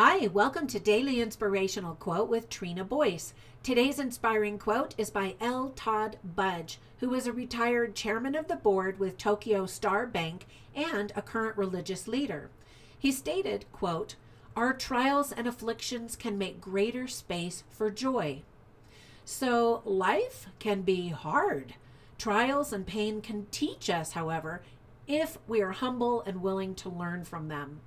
Hi, welcome to Daily Inspirational Quote with Trina Boyce. Today's inspiring quote is by L. Todd Budge, who is a retired chairman of the board with Tokyo Star Bank and a current religious leader. He stated, quote, Our trials and afflictions can make greater space for joy. So life can be hard. Trials and pain can teach us, however, if we are humble and willing to learn from them.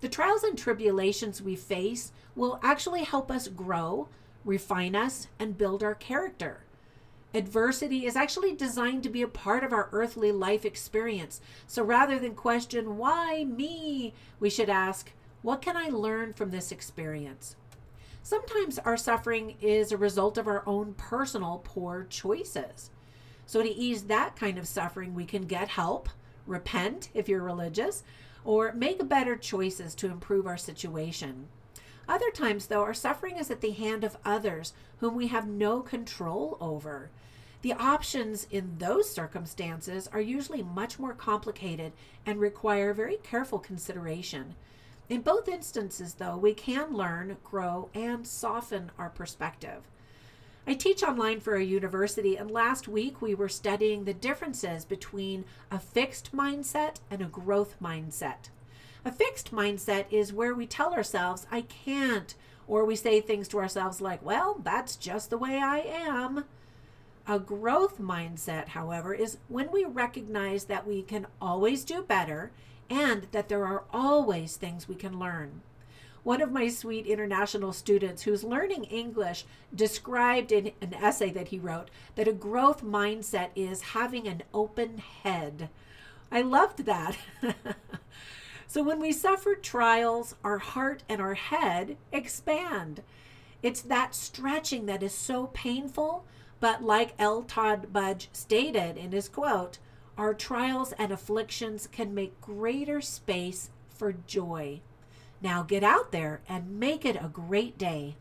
The trials and tribulations we face will actually help us grow, refine us, and build our character. Adversity is actually designed to be a part of our earthly life experience. So rather than question, why me, we should ask, what can I learn from this experience? Sometimes our suffering is a result of our own personal poor choices. So, to ease that kind of suffering, we can get help, repent if you're religious, or make better choices to improve our situation. Other times, though, our suffering is at the hand of others whom we have no control over. The options in those circumstances are usually much more complicated and require very careful consideration. In both instances, though, we can learn, grow, and soften our perspective. I teach online for a university, and last week we were studying the differences between a fixed mindset and a growth mindset. A fixed mindset is where we tell ourselves, I can't, or we say things to ourselves like, well, that's just the way I am. A growth mindset, however, is when we recognize that we can always do better and that there are always things we can learn. One of my sweet international students who's learning English described in an essay that he wrote that a growth mindset is having an open head. I loved that. so when we suffer trials, our heart and our head expand. It's that stretching that is so painful, but like L. Todd Budge stated in his quote, our trials and afflictions can make greater space for joy. Now get out there and make it a great day.